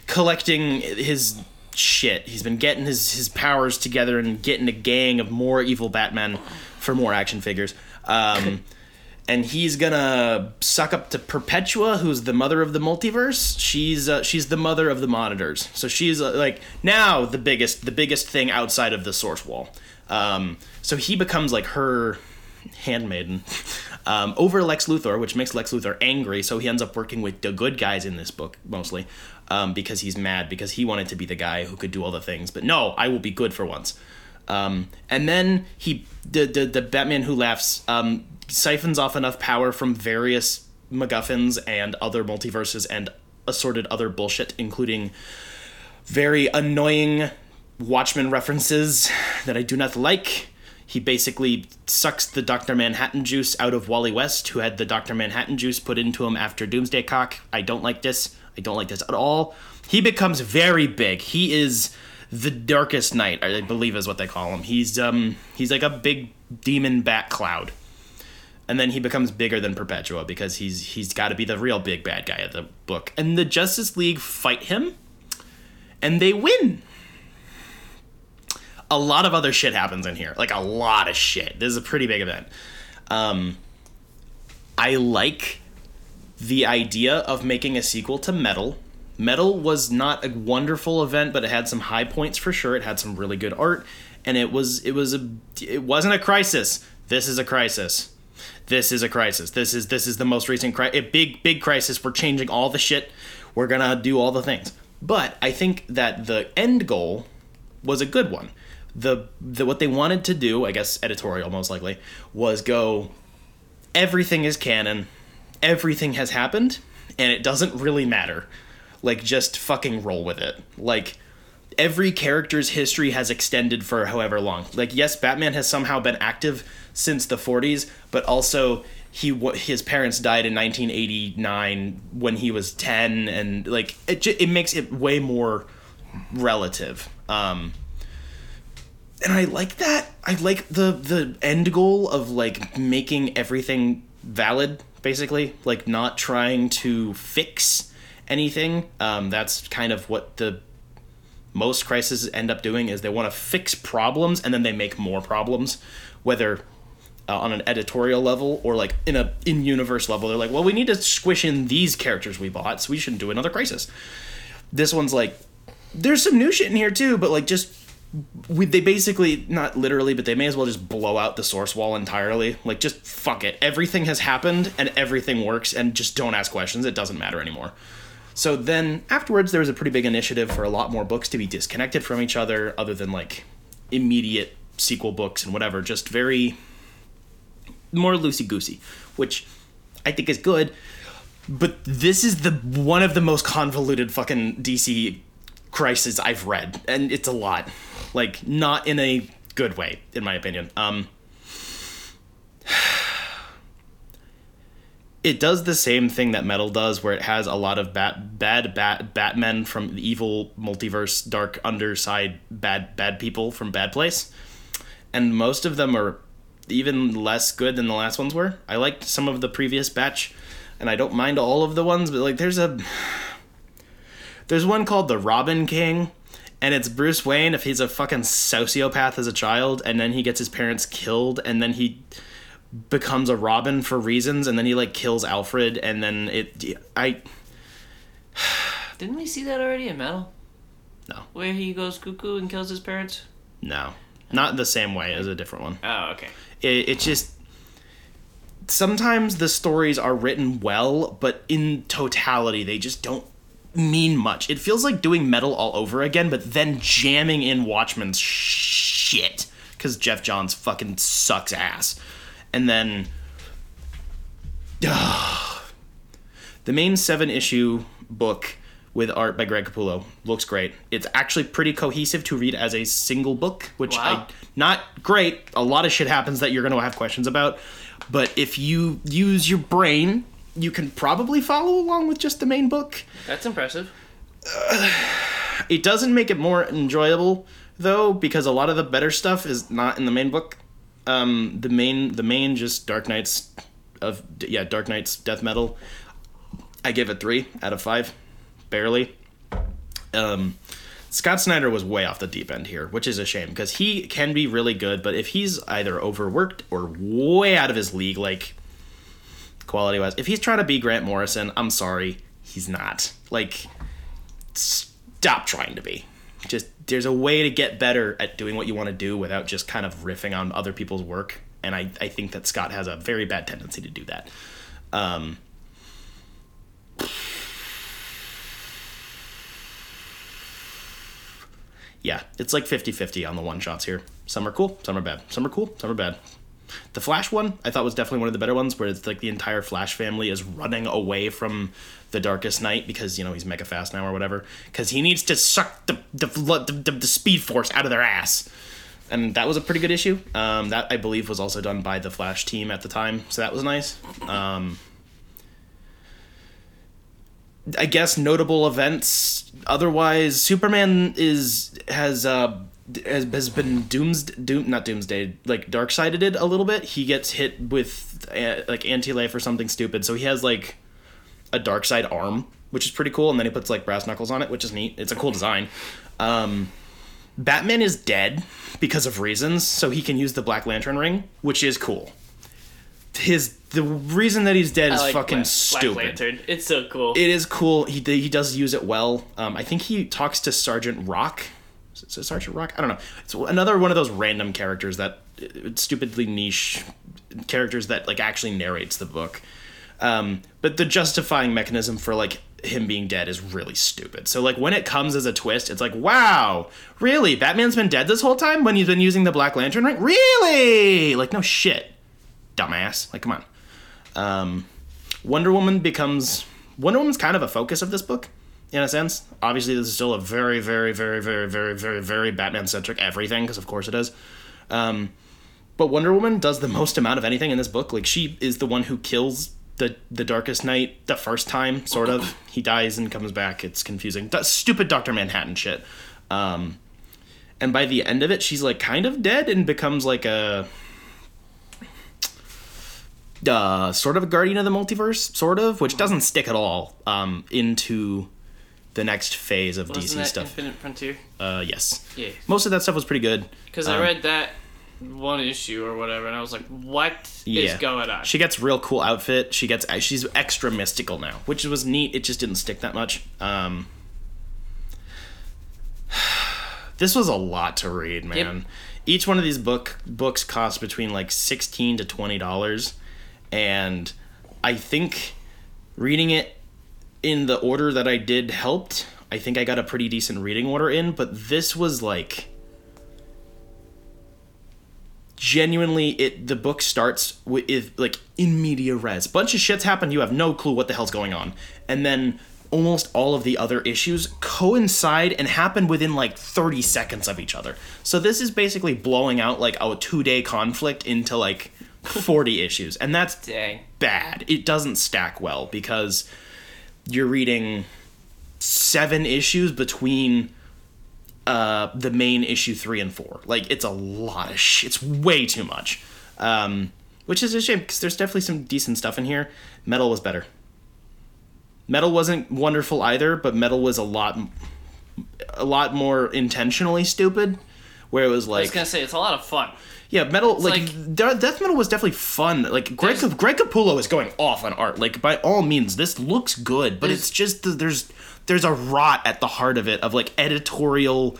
collecting his shit. He's been getting his his powers together and getting a gang of more evil Batmen for more action figures. Um, and he's gonna suck up to Perpetua, who's the mother of the multiverse. She's uh, she's the mother of the monitors, so she's uh, like now the biggest the biggest thing outside of the source wall. Um, so he becomes like her handmaiden um, over Lex Luthor, which makes Lex Luthor angry. So he ends up working with the good guys in this book mostly um, because he's mad because he wanted to be the guy who could do all the things. But no, I will be good for once. Um, and then he the, the the Batman who laughs um, siphons off enough power from various MacGuffins and other multiverses and assorted other bullshit, including very annoying Watchmen references that I do not like. He basically sucks the Dr. Manhattan juice out of Wally West, who had the Dr. Manhattan juice put into him after Doomsday Cock. I don't like this. I don't like this at all. He becomes very big. He is the Darkest Knight, I believe is what they call him. He's um he's like a big demon bat cloud. And then he becomes bigger than Perpetua because he's he's got to be the real big bad guy of the book. And the Justice League fight him and they win a lot of other shit happens in here. Like a lot of shit. This is a pretty big event. Um, I like the idea of making a sequel to Metal. Metal was not a wonderful event, but it had some high points for sure. It had some really good art, and it was it was a it wasn't a crisis. This is a crisis. This is a crisis. This is this is the most recent cri- big big crisis. We're changing all the shit. We're gonna do all the things. But I think that the end goal was a good one. The, the what they wanted to do, I guess editorial most likely, was go everything is canon, everything has happened, and it doesn't really matter. Like just fucking roll with it. Like every character's history has extended for however long. Like yes, Batman has somehow been active since the 40s, but also he his parents died in 1989 when he was 10 and like it it makes it way more relative. Um and I like that. I like the the end goal of like making everything valid, basically, like not trying to fix anything. Um, that's kind of what the most crises end up doing is they want to fix problems and then they make more problems, whether uh, on an editorial level or like in a in universe level. They're like, well, we need to squish in these characters we bought, so we shouldn't do another crisis. This one's like, there's some new shit in here too, but like just we, they basically not literally but they may as well just blow out the source wall entirely. Like just fuck it. Everything has happened and everything works and just don't ask questions. It doesn't matter anymore. So then afterwards there was a pretty big initiative for a lot more books to be disconnected from each other other than like immediate sequel books and whatever. Just very more loosey goosey which i think is good. But this is the one of the most convoluted fucking DC crisis I've read, and it's a lot. Like not in a good way, in my opinion. Um, it does the same thing that Metal does, where it has a lot of bat, bad bat, Batmen from the evil multiverse, dark underside, bad bad people from Bad Place, and most of them are even less good than the last ones were. I liked some of the previous batch, and I don't mind all of the ones, but like there's a there's one called the Robin King, and it's Bruce Wayne if he's a fucking sociopath as a child, and then he gets his parents killed, and then he becomes a Robin for reasons, and then he like kills Alfred, and then it I Didn't we see that already in Metal? No. Where he goes cuckoo and kills his parents? no not the same way as a different one. Oh, okay. it, it just sometimes the stories are written well but in totality they just don't mean much. It feels like doing metal all over again but then jamming in watchmen's shit because geoff johns fucking sucks ass. And then the main seven issue book with art by greg capullo looks great. It's actually pretty cohesive to read as a single book which i not great. A lot of shit happens that you're going to have questions about. But if you use your brain you can probably follow along with just the main book. That's impressive. it doesn't make it more enjoyable though because a lot of the better stuff is not in the main book. Um the main the main just dark nights of yeah dark nights death metal. I give it three out of five barely. Um scott snyder was way off the deep end here which is a shame because he can be really good but if he's either overworked or way out of his league like quality wise if he's trying to be grant morrison i'm sorry he's not like stop trying to be. Just there's a way to get better at doing what you want to do without just kind of riffing on other people's work. And I, I think that Scott has a very bad tendency to do that. Um, yeah, it's like 50 50 on the one shots here. Some are cool, some are bad. Some are cool, some are bad. The Flash one I thought was definitely one of the better ones, where it's like the entire Flash family is running away from the Darkest Knight because you know he's mega fast now or whatever. Because he needs to suck the the, the, the Speed Force out of their ass, and that was a pretty good issue. Um, that I believe was also done by the Flash team at the time, so that was nice. Um, I guess notable events. Otherwise, Superman is has uh has, has been dooms doom not doomsday like dark sided it a little bit. He gets hit with uh, like anti life or something stupid, so he has like a Darkseid arm, which is pretty cool, and then he puts like brass knuckles on it, which is neat. It's a cool design. Um, Batman is dead because of reasons, so he can use the Black Lantern ring, which is cool. His the reason that he's dead I is like fucking Black, stupid. Black Lantern. It's so cool. It is cool. He he does use it well. Um, I think he talks to Sergeant Rock. Is it Sergeant Rock? I don't know. It's another one of those random characters that uh, stupidly niche characters that like actually narrates the book. Um, but the justifying mechanism for like him being dead is really stupid. So like when it comes as a twist, it's like, wow, really? Batman's been dead this whole time when he's been using the Black Lantern ring? Really? Like no shit, dumbass. Like come on. Um, Wonder Woman becomes Wonder Woman's kind of a focus of this book, in a sense. Obviously, this is still a very, very, very, very, very, very, very Batman centric everything, because of course it is. Um, but Wonder Woman does the most amount of anything in this book. Like she is the one who kills the the Darkest Knight the first time, sort of. He dies and comes back. It's confusing. That stupid Doctor Manhattan shit. Um, and by the end of it, she's like kind of dead and becomes like a uh, sort of a guardian of the multiverse, sort of, which doesn't stick at all um, into the next phase of Wasn't DC stuff. Infinite Frontier? Uh, yes, Yeah. most of that stuff was pretty good. Because Um, I read that one issue or whatever, and I was like, "What is Yeah. going on?" She gets real cool outfit. She gets she's extra mystical now, which was neat. It just didn't stick that much. Um, this was a lot to read, man. Each one of these book books cost between like sixteen to twenty dollars, and I think reading it in the order that I did helped. I think I got a pretty decent reading order in, but this was like genuinely it the book starts with like in media res bunch of shits happen you have no clue what the hell's going on and then almost all of the other issues coincide and happen within like 30 seconds of each other so this is basically blowing out like a two-day conflict into like 40 issues and that's Dang. bad it doesn't stack well because you're reading seven issues between uh, the main issue three and four. Like it's a lot of sh- It's way too much, um, which is a shame because there's definitely some decent stuff in here. Metal was better. Metal wasn't wonderful either, but Metal was a lot, a lot more intentionally stupid. Where it was like I was gonna say it's a lot of fun. yeah, metal like, like- death metal was definitely fun. Like Greg Greg Capullo is going off on art. Like by all means, this looks good, but it's just there's there's a rot at the heart of it of like editorial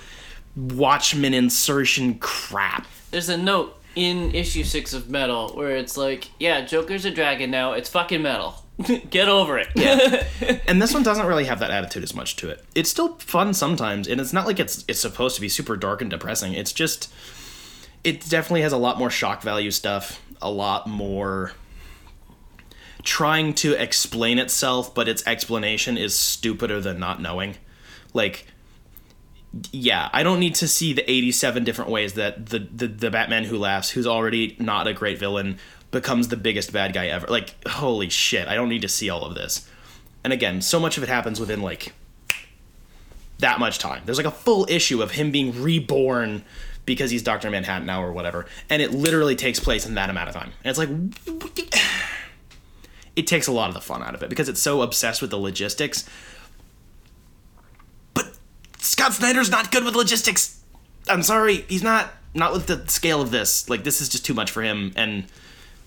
Watchmen insertion crap. There's a note in issue six of Metal where it's like, yeah, Joker's a dragon now. It's fucking metal. Get over it. Yeah. And this one doesn't really have that attitude as much to it. It's still fun sometimes, and it's not like it's it's supposed to be super dark and depressing. It's just it definitely has a lot more shock value stuff, a lot more trying to explain itself, but its explanation is stupider than not knowing. Like yeah, I don't need to see the 87 different ways that the, the the Batman who laughs, who's already not a great villain, becomes the biggest bad guy ever. Like, holy shit, I don't need to see all of this. And again, so much of it happens within like that much time. There's like a full issue of him being reborn because he's Dr. Manhattan now or whatever, and it literally takes place in that amount of time. And it's like it takes a lot of the fun out of it because it's so obsessed with the logistics. But Scott Snyder's not good with logistics. I'm sorry, he's not not with the scale of this. Like this is just too much for him and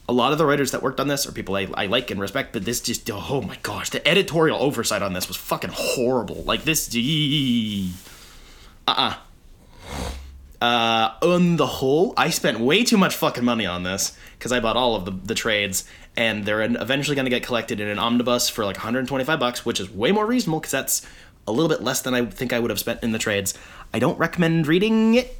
a lot of the writers that worked on this are people I, I like and respect, but this just oh my gosh, the editorial oversight on this was fucking horrible. Like this uh-uh. Uh, on the whole, I spent way too much fucking money on this because I bought all of the, the trades, and they're eventually going to get collected in an omnibus for like 125 bucks, which is way more reasonable because that's a little bit less than I think I would have spent in the trades. I don't recommend reading it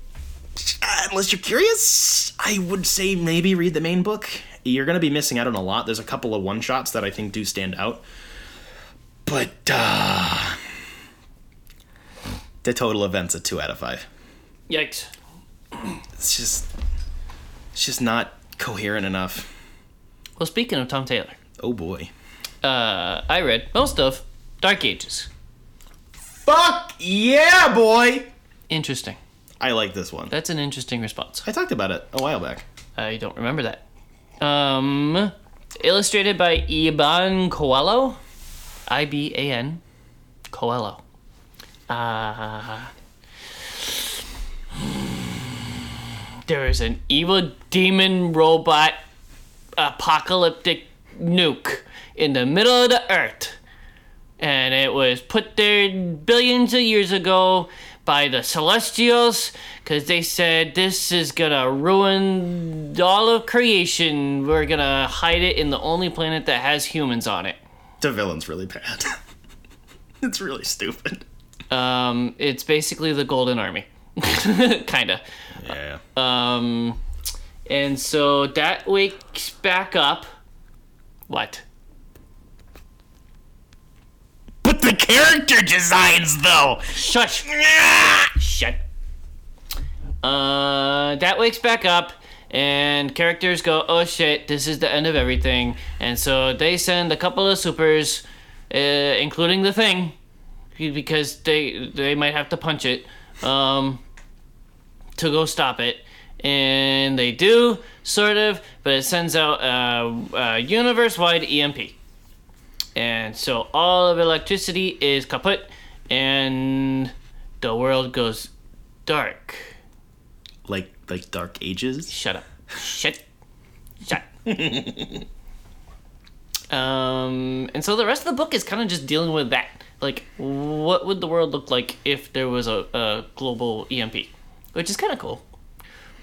uh, unless you're curious. I would say maybe read the main book. You're going to be missing out on a lot. There's a couple of one shots that I think do stand out, but uh, the total event's a two out of five Yikes. it's just it's just not coherent enough. Well, speaking of Tom Taylor, Oh boy. uh, I read most of Dark Ages. Fuck yeah, boy. Interesting. I like this one. That's an interesting response. I talked about it a while back. I don't remember that. Um, illustrated by Iban Coelho, I B A N Coelho. Uh, there is an evil demon robot apocalyptic nuke in the middle of the earth. And it was put there billions of years ago by the Celestials because they said this is gonna ruin all of creation. We're gonna hide it in the only planet that has humans on it. The villain's really bad. it's really stupid. Um, it's basically the Golden Army, kinda. Yeah. Um, and so that wakes back up. What? but the character designs though. Shush. Shut. Uh, that wakes back up, and characters go, "Oh shit, this is the end of everything." And so they send a couple of supers, uh, including the thing, because they they might have to punch it, um, to go stop it. And they do, sort of, but it sends out a, a universe-wide EMP. And so all of electricity is kaput, and the world goes dark. Like like Dark Ages. Shut up. Shut. Shut. um, and so the rest of the book is kind of just dealing with that. Like, what would the world look like if there was a, a global EMP? Which is kind of cool.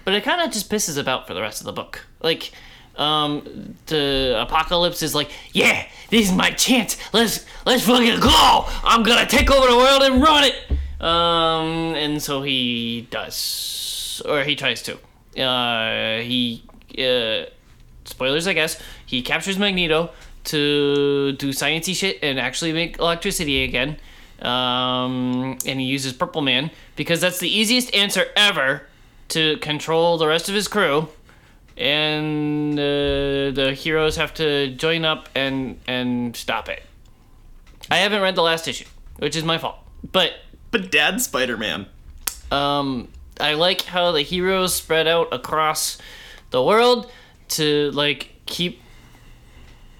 But it kind of just pisses about for the rest of the book. Like, um, to apocalypse is like, yeah, this is my chance. Let's let's fucking go. I'm gonna take over the world and run it. Um, and so he does, or he tries to. Uh, he uh, spoilers, I guess. He captures Magneto to do sciencey shit and actually make electricity again. Um, and he uses Purple Man because that's the easiest answer ever to control the rest of his crew. And uh, the heroes have to join up and and stop it. I haven't read the last issue, which is my fault. But But Dad Spider Man. um, I like how the heroes spread out across the world to like keep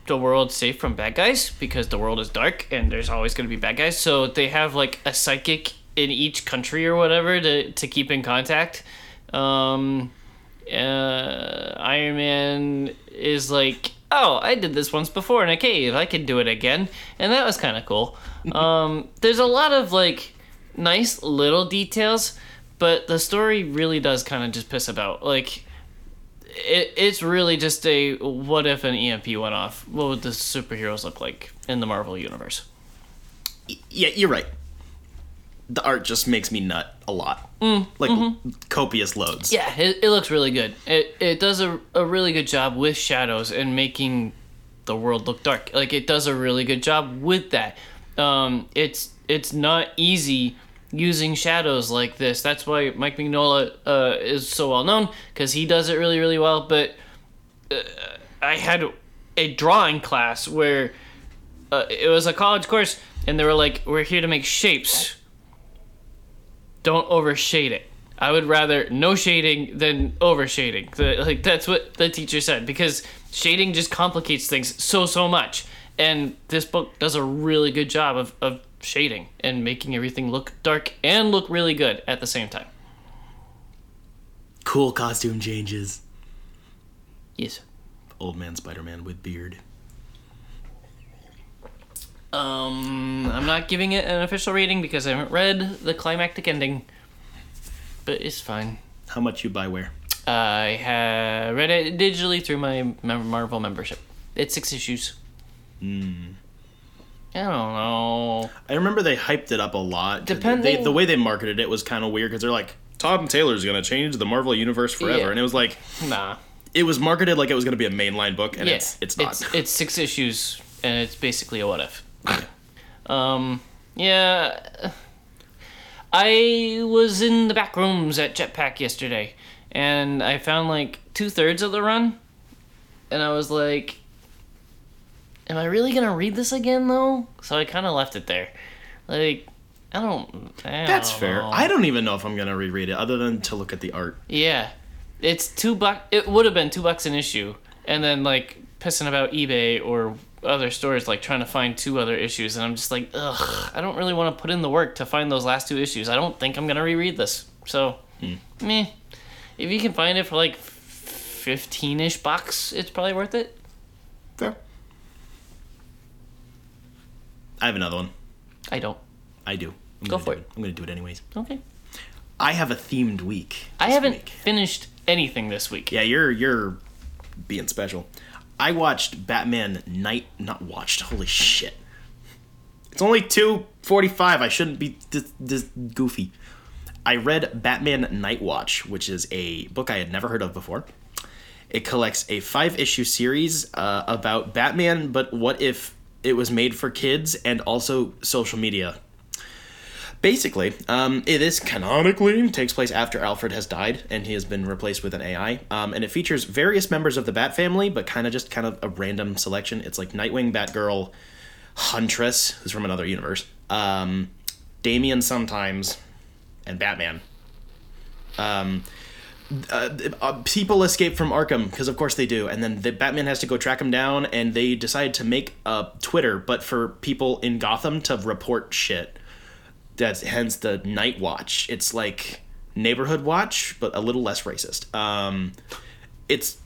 the world safe from bad guys because the world is dark and there's always going to be bad guys. So they have like a psychic in each country or whatever to to keep in contact. Um, uh, Iron Man is like, oh, I did this once before in a cave. I can do it again, and that was kind of cool. um, there's a lot of like nice little details, but the story really does kind of just piss about. Like, it, it's really just a what if an EMP went off? What would the superheroes look like in the Marvel universe? Yeah, you're right. The art just makes me nut a lot. like copious loads. Yeah, it, it looks really good. It it does a, a really good job with shadows and making the world look dark. Like it does a really good job with that. Um, it's it's not easy using shadows like this. That's why Mike Mignola uh, is so well known because he does it really really well. But uh, I had a drawing class where uh, it was a college course and they were like, "We're here to make shapes." Don't overshade it. I would rather no shading than overshading. The, like that's what the teacher said because shading just complicates things so so much. And this book does a really good job of, of shading and making everything look dark and look really good at the same time. Cool costume changes. Yes. Old man Spider Man with beard. Um, I'm not giving it an official rating because I haven't read the climactic ending, but it's fine. How much you buy where? I have read it digitally through my Marvel membership. It's six issues. Hmm. I don't know. I remember they hyped it up a lot. Depending- They, the way they marketed it was kind of weird because they're like, Todd Taylor's gonna change the Marvel universe forever, Yeah. and it was like, Nah. it was marketed like it was gonna be a mainline book, and yeah, it's it's not. It's, it's six issues, and it's basically a what if. Um. Yeah. I was in the back rooms at Jetpack yesterday, and I found like two thirds of the run, and I was like, "Am I really gonna read this again though?" So I kind of left it there. Like, I don't. I That's don't fair. know. I don't even know if I'm gonna reread it, other than to look at the art. Yeah, it's two buck. It would have been two bucks an issue, and then like pissing about eBay or other stores like trying to find two other issues, and I'm just like, ugh, I don't really want to put in the work to find those last two issues. I don't think I'm gonna reread this. So, hmm. meh. If you can find it for like fifteen-ish bucks, it's probably worth it. Fair. I have another one. I don't. I do. I'm Go for do it. I'm gonna do it anyways. Okay. I have a themed week. I haven't week. finished anything this week. Yeah, you're you're being special. I watched Batman Night. Not watched. Holy shit! It's only two forty-five. I shouldn't be this, this goofy. I read Batman Knightwatch, which is a book I had never heard of before. It collects a five-issue series uh, about Batman, but what if it was made for kids and also social media Basically, um, it is canonically takes place after Alfred has died and he has been replaced with an AI. Um, and it features various members of the Bat family, but kind of just kind of a random selection. It's like Nightwing, Batgirl, Huntress, who's from another universe, um, Damian sometimes, and Batman. Um, uh, uh, people escape from Arkham because, of course, they do, and then the Batman has to go track them down. And they decide to make a Twitter, but for people in Gotham to report shit. That's hence the Night Watch. It's like neighborhood watch, but a little less racist. Um, it's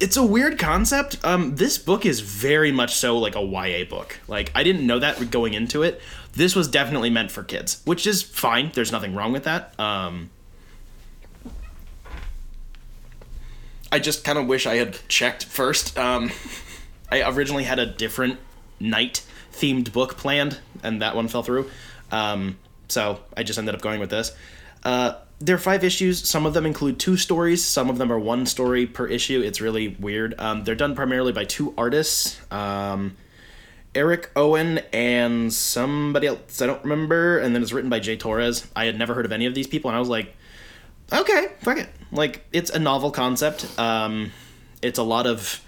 it's a weird concept. Um, this book is very much so like a YA book. Like I didn't know that going into it. This was definitely meant for kids, which is fine. There's nothing wrong with that. Um, I just kind of wish I had checked first. Um, I originally had a different night themed book planned, and that one fell through. Um, so I just ended up going with this. Uh, there are five issues. Some of them include two stories. Some of them are one story per issue. It's really weird. Um, they're done primarily by two artists, um, Eric Owen and somebody else I don't remember. And then it's written by J. Torres. I had never heard of any of these people, and I was like, okay, fuck it. Like it's a novel concept. Um, it's a lot of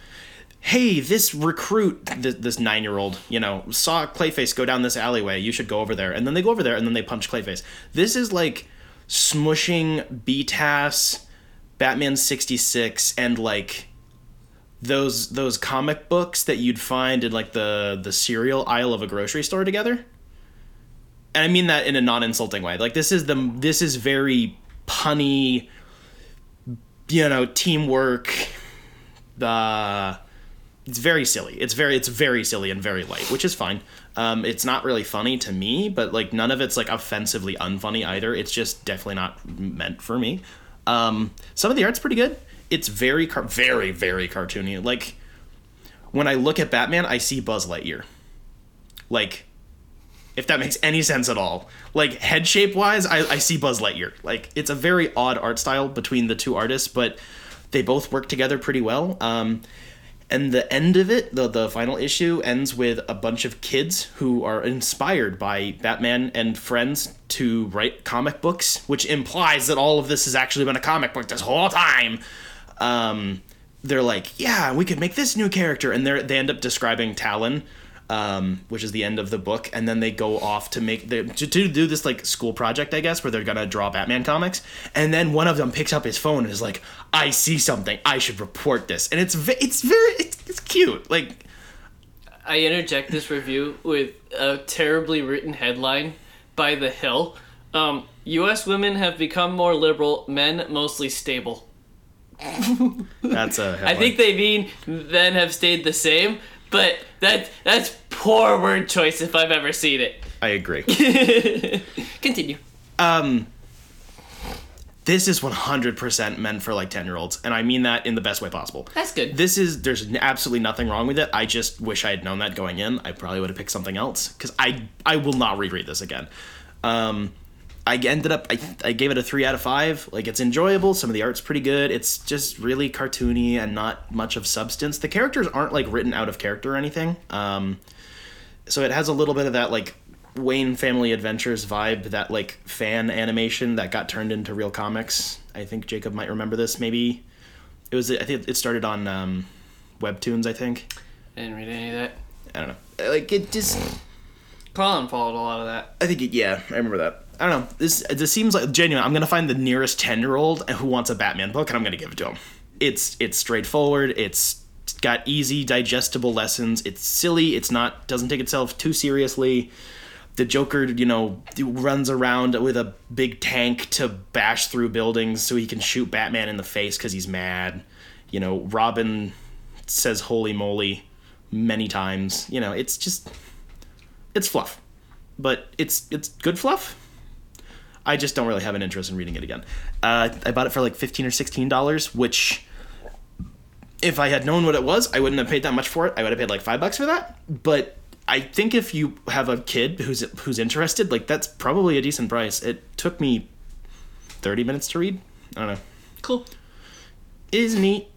hey, this recruit, th- this nine year old, you know, saw Clayface go down this alleyway. You should go over there. And then they go over there and then they punch Clayface. This is like smushing BTAS, Batman 66, and like those those comic books that you'd find in like the the cereal aisle of a grocery store together. And I mean that in a non-insulting way. Like this is the this is very punny you know, teamwork uh it's very silly. It's very it's very silly and very light, which is fine. Um, it's not really funny to me, but like none of it's like offensively unfunny either. It's just definitely not meant for me. Um, some of the art's pretty good. It's very car- very very cartoony. Like when I look at Batman, I see Buzz Lightyear. Like if that makes any sense at all. Like head shape wise, I, I see Buzz Lightyear. Like it's a very odd art style between the two artists, but they both work together pretty well. Um, and the end of it, the the final issue ends with a bunch of kids who are inspired by Batman and friends to write comic books, which implies that all of this has actually been a comic book this whole time. Um, they're like, yeah, we could make this new character, and they they end up describing Talon, um, which is the end of the book, and then they go off to make the to, to do this like school project, I guess, where they're gonna draw Batman comics, and then one of them picks up his phone and is like, I see something, I should report this, and it's it's very it's, it's cute, like I interject this review with a terribly written headline by The Hill. Um, U.S. women have become more liberal, men mostly stable. that's a. I think they mean men have stayed the same, but that that's poor word choice if I've ever seen it. I agree. Continue. um this is 100% meant for like 10 year olds and i mean that in the best way possible That's good. this is there's absolutely nothing wrong with it i just wish i had known that going in i probably would have picked something else because i i will not reread this again um i ended up I, I gave it a three out of five like it's enjoyable some of the art's pretty good it's just really cartoony and not much of substance the characters aren't like written out of character or anything um so it has a little bit of that like Wayne Family Adventures vibe, that like fan animation that got turned into real comics. I think Jacob might remember this. Maybe it was. I think it started on um, Webtoons. I think. I didn't read any of that. I don't know. Like it just. Colin followed a lot of that. I think it, yeah, I remember that. I don't know. This this seems like genuine. I'm gonna find the nearest ten year old who wants a Batman book, and I'm gonna give it to him. It's it's straightforward. It's got easy digestible lessons. It's silly. It's not doesn't take itself too seriously. The Joker, you know, runs around with a big tank to bash through buildings so he can shoot Batman in the face because he's mad. You know, Robin says "Holy moly" many times. You know, it's just it's fluff, but it's it's good fluff. I just don't really have an interest in reading it again. Uh, I bought it for like fifteen or sixteen dollars, which, if I had known what it was, I wouldn't have paid that much for it. I would have paid like five bucks for that. But I think if you have a kid who's who's interested, like that's probably a decent price. It took me thirty minutes to read. I don't know. Cool. It is neat.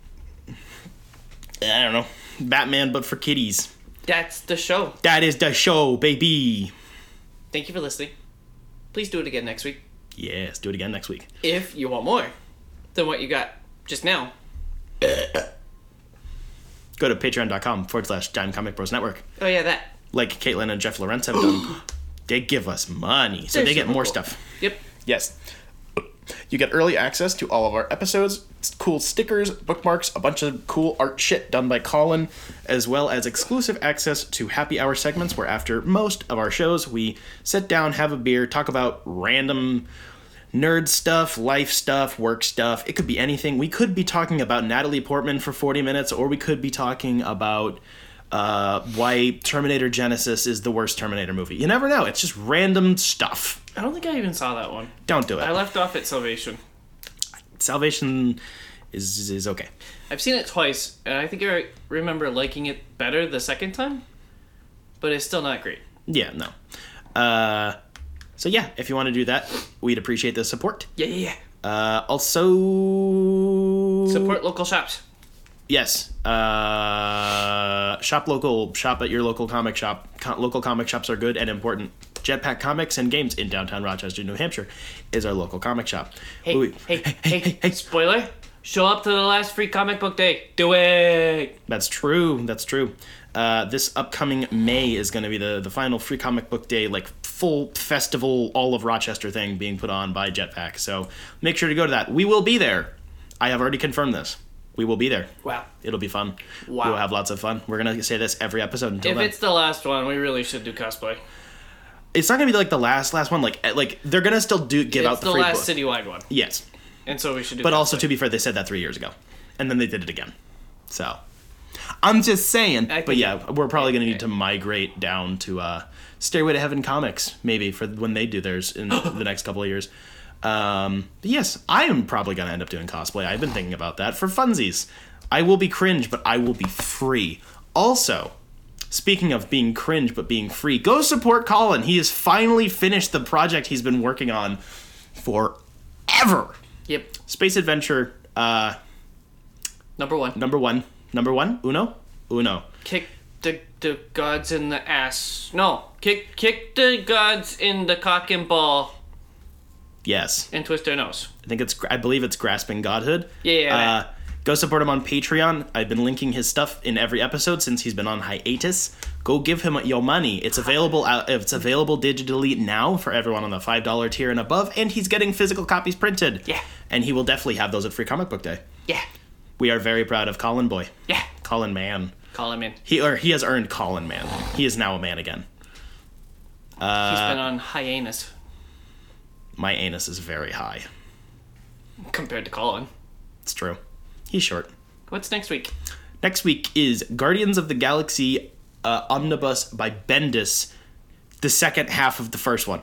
I don't know. Batman, but for kiddies. That's the show. That is the show, baby. Thank you for listening. Please do it again next week. Yes, do it again next week. If you want more than what you got just now. Go to patreon.com forward slash Dime Comic Bros Network. Oh yeah, that. Like Caitlin and Jeff Lorenz have done. they give us money, so They're they get more cool. stuff. Yep. Yes. You get early access to all of our episodes, cool stickers, bookmarks, a bunch of cool art shit done by Colin, as well as exclusive access to happy hour segments where after most of our shows we sit down, have a beer, talk about random nerd stuff, life stuff, work stuff. It could be anything. We could be talking about Natalie Portman for 40 minutes, or we could be talking about uh, why Terminator Genisys is the worst Terminator movie. You never know. It's just random stuff. I don't think I even saw that one. Don't do it. I left off at Salvation. Salvation is is okay. I've seen it twice, and I think I remember liking it better the second time, but it's still not great. Yeah, no. Uh, So yeah, if you want to do that, we'd appreciate the support. Yeah, yeah, yeah. Uh, also Support local shops. Yes. Uh, shop local. Shop at your local comic shop. Co- local comic shops are good and important. Jetpack Comics and Games in downtown Rochester, New Hampshire, is our local comic shop. Hey, Ooh, hey, hey, hey, Spoiler. Show up to the last free comic book day. Do it. That's true. That's true. Uh, this upcoming May is going to be the the final free comic book day, like full festival, all of Rochester thing being put on by Jetpack. So make sure to go to that. We will be there. I have already confirmed this. We will be there. Wow. It'll be fun. Wow. We'll have lots of fun. We're gonna say this every episode until If then. it's the last one, we really should do cosplay. it's not gonna be like the last last one. Like eh, like they're gonna still do give It's out the, the free last book. citywide one, Yes, and so we should do. but also to be fair, they said that three years ago, and then they did it again. So I'm just saying. But think- yeah, we're probably gonna need to migrate down to uh, Stairway to Heaven comics maybe for when they do theirs in the next couple of years. Um, but yes, I am probably gonna end up doing cosplay. I've been thinking about that for funsies. I will be cringe, but I will be free. Also, Speaking of being cringe but being free, go support Colin. He has finally finished the project he's been working on forever. Yep. Space Adventure, uh, Number one. number one. Number one? Uno? Uno. Kick the the gods in the ass. No. Kick kick the gods in the cock and ball Yes. and twist their nose. I think it's, I believe it's Grasping Godhood. Yeah, yeah, Uh, go support him on Patreon. I've been linking his stuff in every episode since he's been on hiatus. Go give him your money. It's available out, it's available digitally now for everyone on the $5 tier and above, and he's getting physical copies printed. Yeah. And he will definitely have those at Free Comic Book Day. Yeah. We are very proud of Colin Boy. Yeah. Colin Man. Call Man. He or he has earned Colin Man. He is now a man again. He's been on hiatus My anus is very high. compared to Colin. It's true. He's short. What's next week? Next week is Guardians of the Galaxy uh, Omnibus by Bendis, the second half of the first one.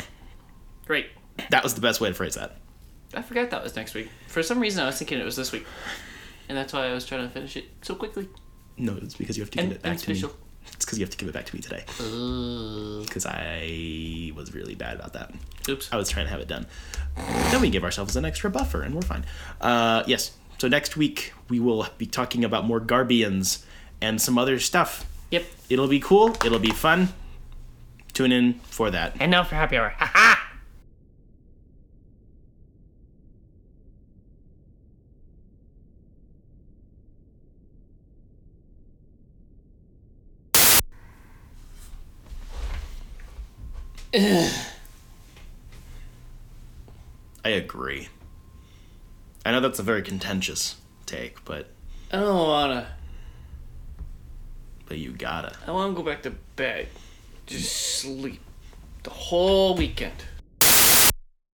Great. That was the best way to phrase that. I forgot that was next week. For some reason, I was thinking it was this week, and that's why I was trying to finish it so quickly No, it's because you have to and, give it back to me. It's because you have to give it back to me today. Because I was really bad about that. Oops. I was trying to have it done. Then we give ourselves an extra buffer, and we're fine. Uh, yes. So next week we will be talking about more Garbians and some other stuff. Yep. It'll be cool. It'll be fun. Tune in for that. And now for happy hour. Ha ha! I agree. I know that's a very contentious take, but I don't wanna. but you gotta. I wanna go back to bed. Just sleep the whole weekend.